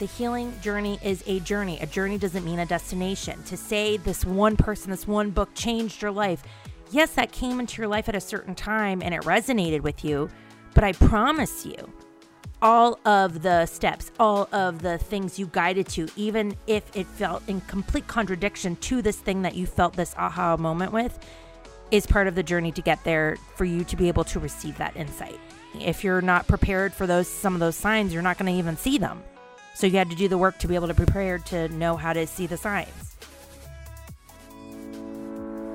the healing journey is a journey. A journey doesn't mean a destination. To say this one person, this one book changed your life, yes, that came into your life at a certain time and it resonated with you, but I promise you, all of the steps, all of the things you guided to, even if it felt in complete contradiction to this thing that you felt this aha moment with, is part of the journey to get there for you to be able to receive that insight. If you're not prepared for those some of those signs, you're not going to even see them. So you had to do the work to be able to prepare to know how to see the signs.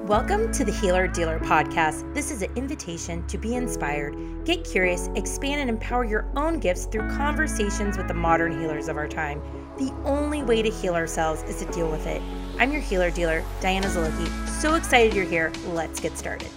Welcome to the Healer Dealer Podcast. This is an invitation to be inspired, get curious, expand, and empower your own gifts through conversations with the modern healers of our time. The only way to heal ourselves is to deal with it. I'm your healer dealer, Diana Zalucky. So excited you're here. Let's get started.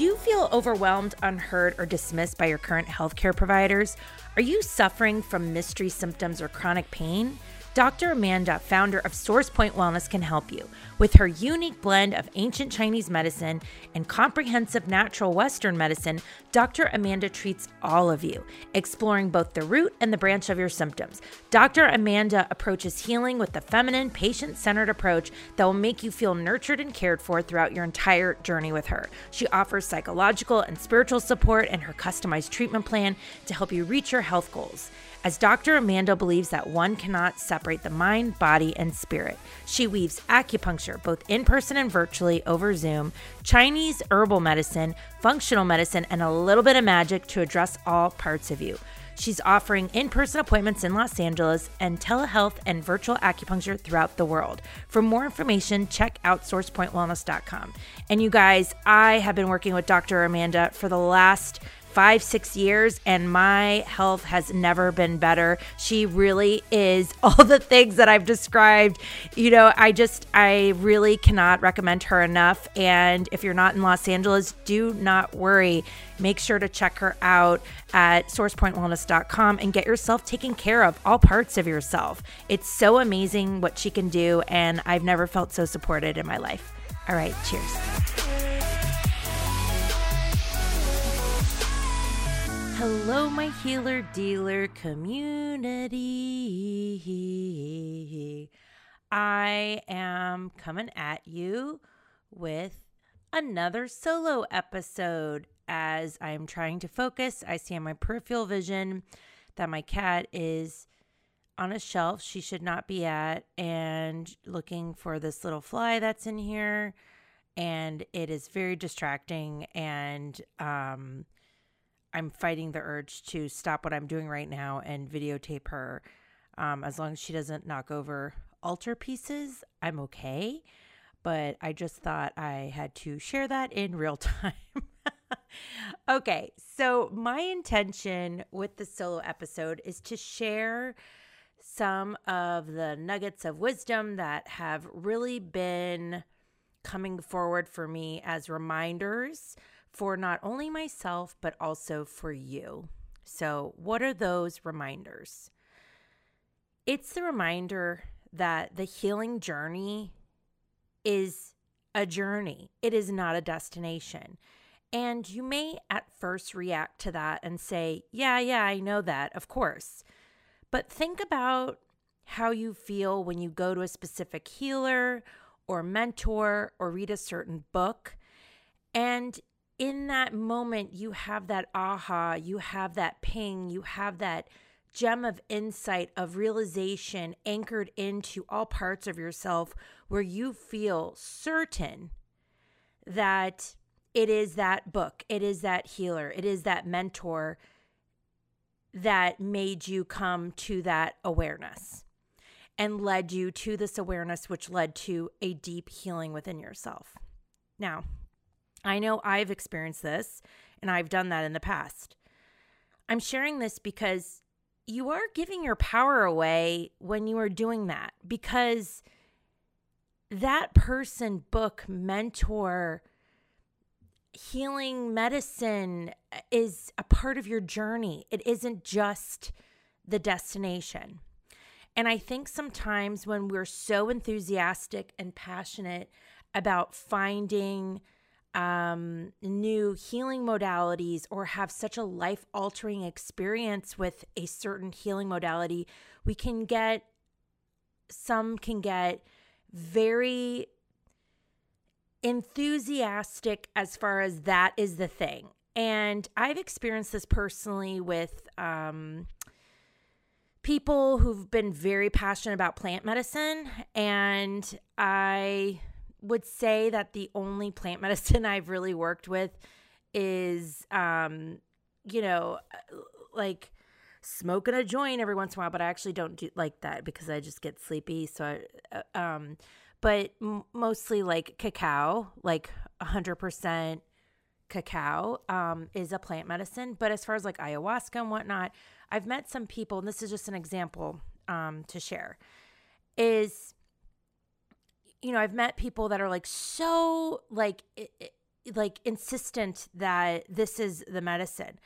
Do you feel overwhelmed, unheard, or dismissed by your current healthcare providers? Are you suffering from mystery symptoms or chronic pain? Dr. Amanda, founder of SourcePoint Wellness, can help you. With her unique blend of ancient Chinese medicine and comprehensive natural Western medicine, Dr. Amanda treats all of you, exploring both the root and the branch of your symptoms. Dr. Amanda approaches healing with the feminine, patient centered approach that will make you feel nurtured and cared for throughout your entire journey with her. She offers psychological and spiritual support and her customized treatment plan to help you reach your health goals as Dr. Amanda believes that one cannot separate the mind, body, and spirit. She weaves acupuncture, both in person and virtually over Zoom, Chinese herbal medicine, functional medicine, and a little bit of magic to address all parts of you. She's offering in person appointments in Los Angeles and telehealth and virtual acupuncture throughout the world. For more information, check out sourcepointwellness.com. And you guys, I have been working with Dr. Amanda for the last five, six years, and my health has never been better. She really is all the things that I've described. You know, I just, I really cannot recommend her enough. And if you're not in Los Angeles, do not worry. Make sure to check her out at sourcepointwellness.com and get yourself taken care of, all parts of yourself. It's so amazing what she can do, and I've never felt so supported in my life. All right, cheers. Hello, my healer dealer community. I am coming at you with another solo episode as I'm trying to focus. I see on my peripheral vision that my cat is on a shelf she should not be at and looking for this little fly that's in here. And it is very distracting and, um, I'm fighting the urge to stop what I'm doing right now and videotape her. Um, as long as she doesn't knock over altar pieces, I'm okay. But I just thought I had to share that in real time. okay, so my intention with the solo episode is to share some of the nuggets of wisdom that have really been coming forward for me as reminders for not only myself, but also for you. So, what are those reminders? It's the reminder that the healing journey is a journey, it is not a destination. And you may at first react to that and say, Yeah, yeah, I know that, of course. But think about how you feel when you go to a specific healer or mentor or read a certain book. And in that moment, you have that aha, you have that ping, you have that gem of insight, of realization anchored into all parts of yourself where you feel certain that it is that book, it is that healer, it is that mentor that made you come to that awareness and led you to this awareness, which led to a deep healing within yourself. Now, I know I've experienced this and I've done that in the past. I'm sharing this because you are giving your power away when you are doing that because that person, book, mentor, healing medicine uh, is a part of your journey. It isn't just the destination. And I think sometimes when we're so enthusiastic and passionate about finding um, new healing modalities or have such a life altering experience with a certain healing modality, we can get, some can get very enthusiastic as far as that is the thing. And I've experienced this personally with um, people who've been very passionate about plant medicine. And I would say that the only plant medicine I've really worked with is, um, you know, like smoking a joint every once in a while, but I actually don't do like that because I just get sleepy. So, I, uh, um, but m- mostly like cacao, like 100% cacao um, is a plant medicine. But as far as like ayahuasca and whatnot, I've met some people, and this is just an example um, to share, is, you know, I've met people that are like so like, like insistent that this is the medicine.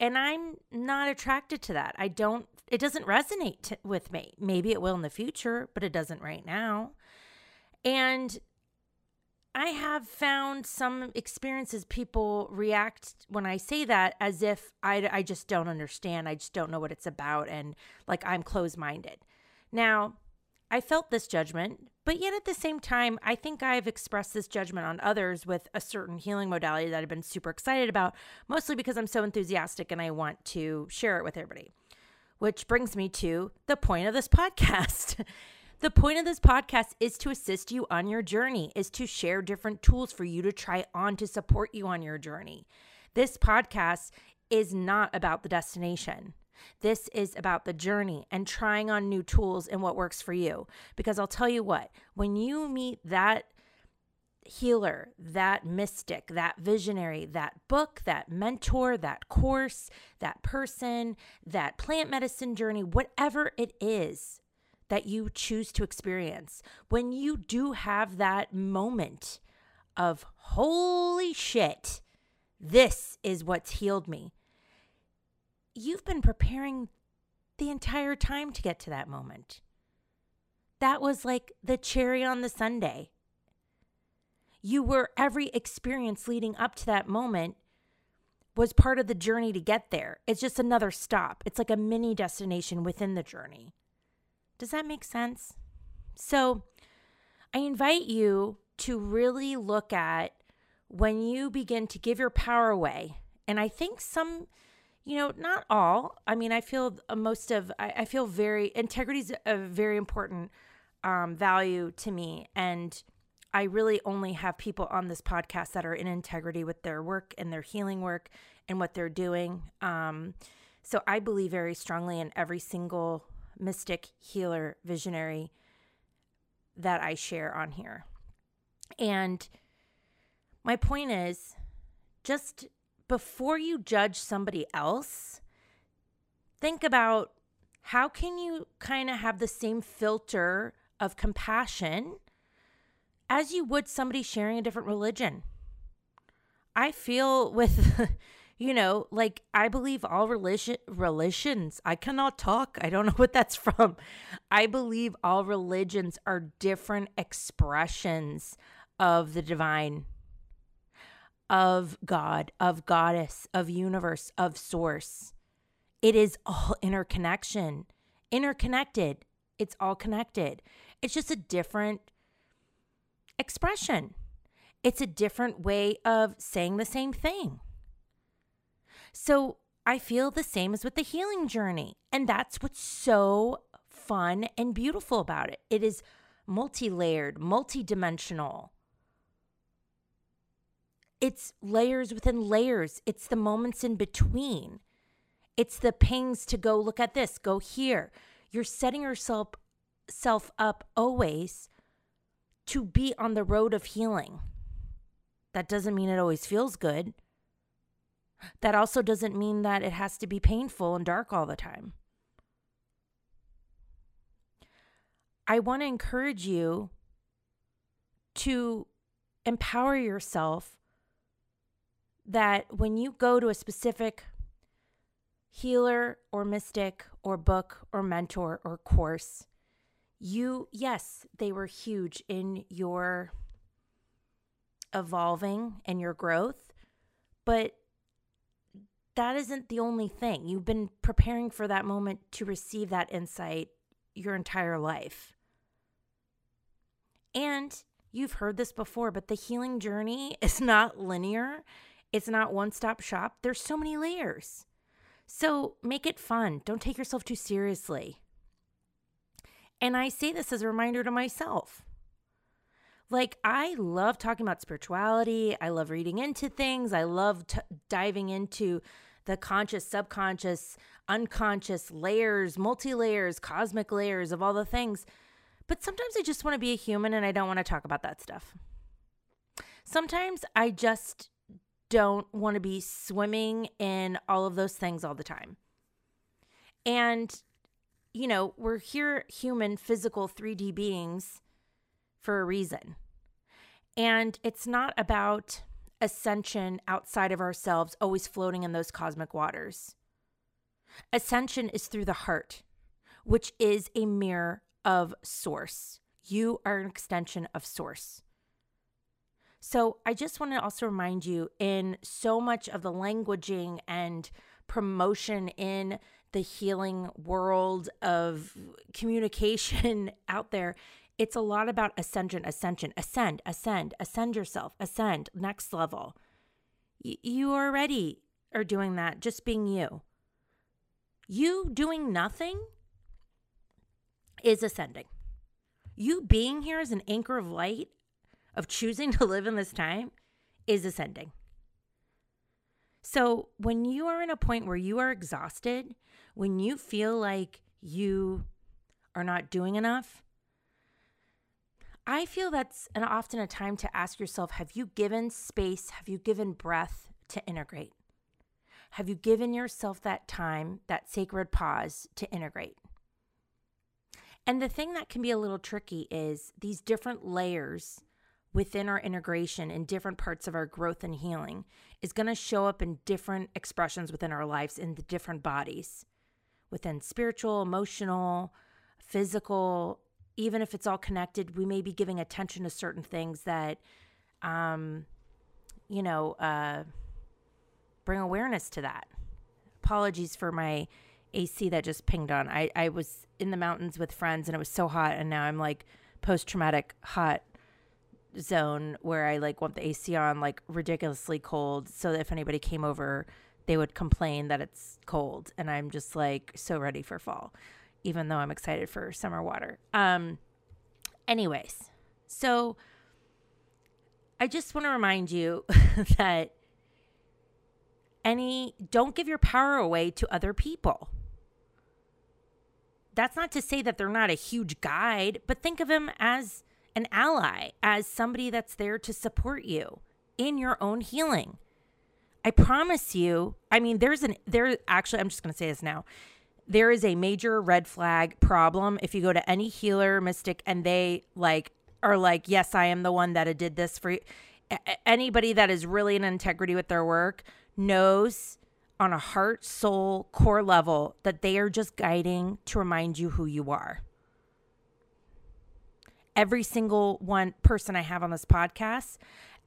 And I'm not attracted to that. I don't, it doesn't resonate t- with me. Maybe it will in the future, but it doesn't right now. And I have found some experiences people react when I say that as if I, I just don't understand. I just don't know what it's about and like I'm closed minded. Now, I felt this judgment, but yet at the same time, I think I've expressed this judgment on others with a certain healing modality that I've been super excited about, mostly because I'm so enthusiastic and I want to share it with everybody. Which brings me to the point of this podcast. The point of this podcast is to assist you on your journey, is to share different tools for you to try on to support you on your journey. This podcast is not about the destination. This is about the journey and trying on new tools and what works for you. Because I'll tell you what, when you meet that healer, that mystic, that visionary, that book, that mentor, that course, that person, that plant medicine journey, whatever it is, that you choose to experience, when you do have that moment of, holy shit, this is what's healed me, you've been preparing the entire time to get to that moment. That was like the cherry on the sundae. You were every experience leading up to that moment was part of the journey to get there. It's just another stop. It's like a mini destination within the journey. Does that make sense? So I invite you to really look at when you begin to give your power away. And I think some, you know, not all. I mean, I feel most of, I, I feel very, integrity is a very important um, value to me. And I really only have people on this podcast that are in integrity with their work and their healing work and what they're doing. Um, so I believe very strongly in every single mystic, healer, visionary that I share on here. And my point is just before you judge somebody else, think about how can you kind of have the same filter of compassion as you would somebody sharing a different religion. I feel with you know, like I believe all religion religions. I cannot talk. I don't know what that's from. I believe all religions are different expressions of the divine, of God, of goddess, of universe, of source. It is all interconnection, interconnected. It's all connected. It's just a different expression. It's a different way of saying the same thing. So I feel the same as with the healing journey. And that's what's so fun and beautiful about it. It is multi layered, multi dimensional. It's layers within layers, it's the moments in between. It's the pings to go look at this, go here. You're setting yourself self up always to be on the road of healing. That doesn't mean it always feels good. That also doesn't mean that it has to be painful and dark all the time. I want to encourage you to empower yourself that when you go to a specific healer or mystic or book or mentor or course, you, yes, they were huge in your evolving and your growth, but that isn't the only thing. You've been preparing for that moment to receive that insight your entire life. And you've heard this before, but the healing journey is not linear, it's not one stop shop. There's so many layers. So make it fun. Don't take yourself too seriously. And I say this as a reminder to myself. Like, I love talking about spirituality. I love reading into things. I love t- diving into the conscious, subconscious, unconscious layers, multi layers, cosmic layers of all the things. But sometimes I just want to be a human and I don't want to talk about that stuff. Sometimes I just don't want to be swimming in all of those things all the time. And, you know, we're here human, physical, 3D beings for a reason. And it's not about ascension outside of ourselves, always floating in those cosmic waters. Ascension is through the heart, which is a mirror of source. You are an extension of source. So I just want to also remind you in so much of the languaging and promotion in the healing world of communication out there, it's a lot about ascension, ascension, ascend, ascend, ascend yourself, ascend, next level. Y- you already are doing that, just being you. You doing nothing is ascending. You being here as an anchor of light, of choosing to live in this time, is ascending. So when you are in a point where you are exhausted, when you feel like you are not doing enough, I feel that's an often a time to ask yourself have you given space, have you given breath to integrate? Have you given yourself that time, that sacred pause to integrate? And the thing that can be a little tricky is these different layers within our integration in different parts of our growth and healing is going to show up in different expressions within our lives in the different bodies within spiritual, emotional, physical, even if it's all connected, we may be giving attention to certain things that, um, you know, uh, bring awareness to that. Apologies for my AC that just pinged on. I, I was in the mountains with friends and it was so hot, and now I'm like post traumatic hot zone where I like want the AC on like ridiculously cold so that if anybody came over, they would complain that it's cold. And I'm just like so ready for fall even though I'm excited for summer water. Um, anyways, so I just want to remind you that any don't give your power away to other people. That's not to say that they're not a huge guide, but think of him as an ally, as somebody that's there to support you in your own healing. I promise you, I mean, there's an, there actually, I'm just going to say this now there is a major red flag problem if you go to any healer mystic and they like are like yes i am the one that did this for you anybody that is really in integrity with their work knows on a heart soul core level that they are just guiding to remind you who you are every single one person i have on this podcast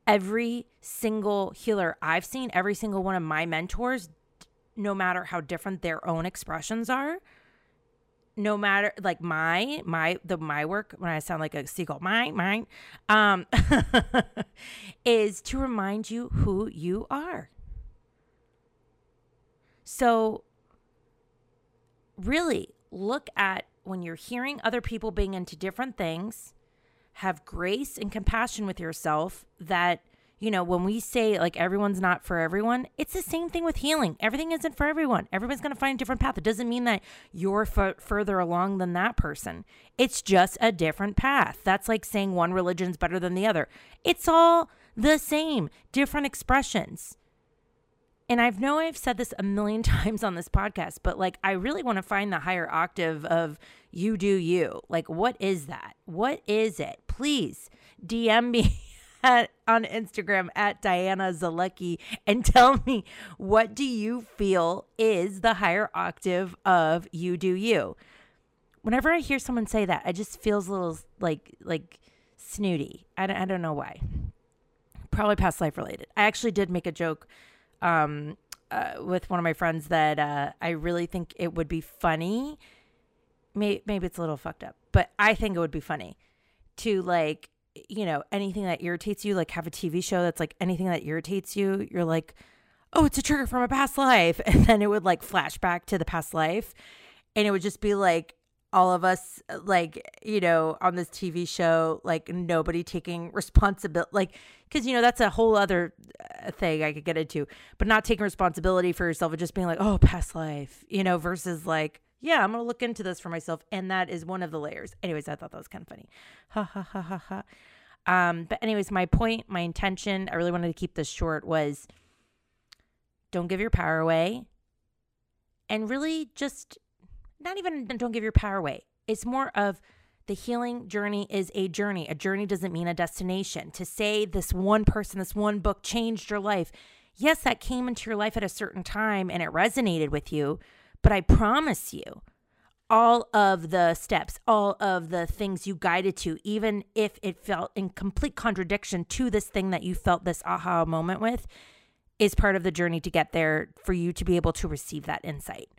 every single healer i've seen every single one of my mentors no matter how different their own expressions are no matter like my my the my work when i sound like a seagull mine mine um is to remind you who you are. So really look at when you're hearing other people being into different things have grace and compassion with yourself that you know, when we say like everyone's not for everyone, it's the same thing with healing. Everything isn't for everyone. Everyone's going to find a different path. It doesn't mean that you're f- further along than that person. It's just a different path. That's like saying one religion's better than the other. It's all the same, different expressions. And I know I've said this a million times on this podcast, but like I really want to find the higher octave of you do you. Like, what is that? What is it? Please DM me at, on Instagram at Diana Zalucky and tell me what do you feel is the higher octave of you do you. Whenever I hear someone say that, it just feels a little like like snooty. I don't, I don't know why. probably past life related. I actually did make a joke um, uh, with one of my friends that uh, I really think it would be funny. Maybe, maybe it's a little fucked up, but I think it would be funny to like, you know, anything that irritates you, like have a TV show that's like anything that irritates you, you're like, oh, it's a trigger from a past life. And then it would like flash back to the past life. And it would just be like all of us, like, you know, on this TV show, like nobody taking responsibility. Like, because, you know, that's a whole other uh, thing I could get into, but not taking responsibility for yourself and just being like, oh, past life, you know, versus like, yeah, I'm going to look into this for myself. And that is one of the layers. Anyways, I thought that was kind of funny. Ha ha ha ha ha. Um, but anyways, my point, my intention, I really wanted to keep this short was don't give your power away. And really just not even don't give your power away. It's more of the healing journey is a journey. A journey doesn't mean a destination. To say this one person, this one book changed your life. Yes, that came into your life at a certain time and it resonated with you, but I promise you, all of the steps, all of the things you guided to, even if it felt in complete contradiction to this thing that you felt this aha moment with, is part of the journey to get there for you to be able to receive that insight.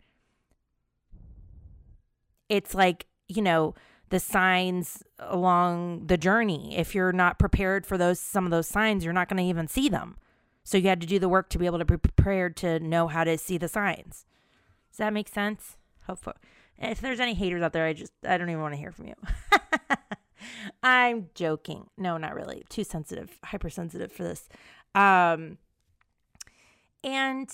It's like, you know, the signs along the journey. If you're not prepared for those some of those signs, you're not going to even see them. So you had to do the work to be able to be prepared to know how to see the signs. Does that make sense? Hopefully. If there's any haters out there, I just I don't even want to hear from you. I'm joking. No, not really. Too sensitive, hypersensitive for this. Um and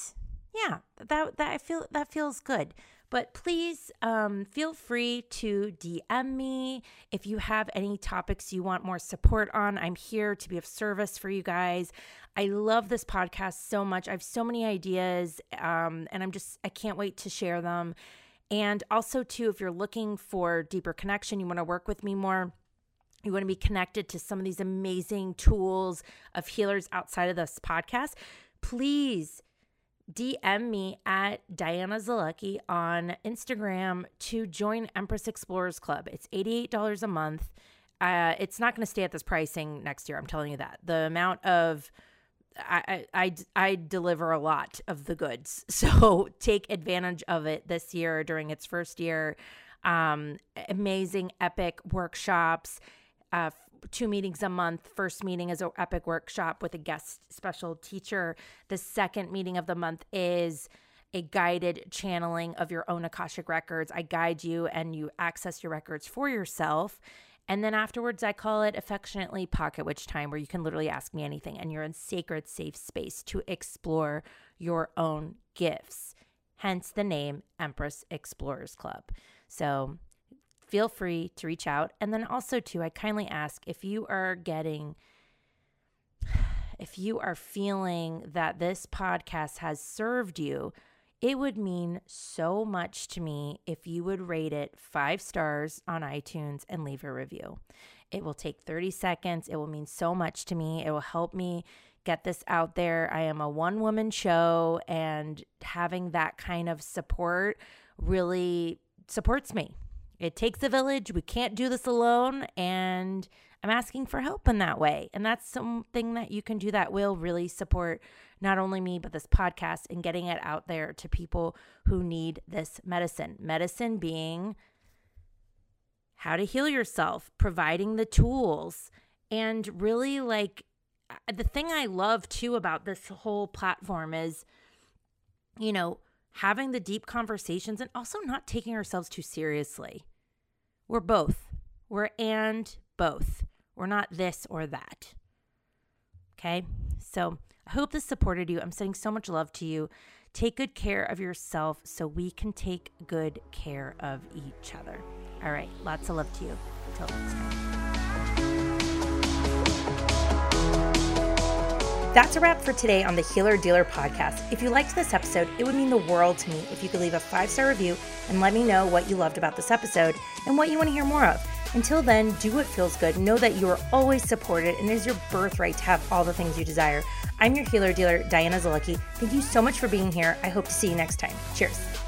yeah, that that I feel that feels good. But please um, feel free to DM me if you have any topics you want more support on. I'm here to be of service for you guys. I love this podcast so much. I have so many ideas, um, and I'm just, I can't wait to share them. And also, too, if you're looking for deeper connection, you want to work with me more you want to be connected to some of these amazing tools of healers outside of this podcast, please DM me at Diana Zalucky on Instagram to join Empress Explorers Club. It's $88 a month. Uh, it's not going to stay at this pricing next year. I'm telling you that. The amount of I, I, I deliver a lot of the goods. So take advantage of it this year during its first year. Um, amazing, epic workshops, uh, two meetings a month. First meeting is an epic workshop with a guest special teacher. The second meeting of the month is a guided channeling of your own Akashic records. I guide you and you access your records for yourself. And then afterwards, I call it affectionately pocket witch time, where you can literally ask me anything and you're in sacred, safe space to explore your own gifts. Hence the name Empress Explorers Club. So feel free to reach out. And then also, too, I kindly ask if you are getting, if you are feeling that this podcast has served you, it would mean so much to me if you would rate it five stars on iTunes and leave a review. It will take 30 seconds. It will mean so much to me. It will help me get this out there. I am a one woman show, and having that kind of support really supports me. It takes a village. We can't do this alone. And I'm asking for help in that way. And that's something that you can do that will really support not only me, but this podcast and getting it out there to people who need this medicine. Medicine being how to heal yourself, providing the tools, and really like the thing I love too about this whole platform is, you know, having the deep conversations and also not taking ourselves too seriously. We're both. We're and both. We're not this or that. Okay? So I hope this supported you. I'm sending so much love to you. Take good care of yourself so we can take good care of each other. All right. Lots of love to you. Next time. That's a wrap for today on the Healer Dealer podcast. If you liked this episode, it would mean the world to me if you could leave a five star review and let me know what you loved about this episode and what you want to hear more of. Until then, do what feels good. Know that you are always supported and it is your birthright to have all the things you desire. I'm your healer dealer, Diana Zalucky. Thank you so much for being here. I hope to see you next time. Cheers.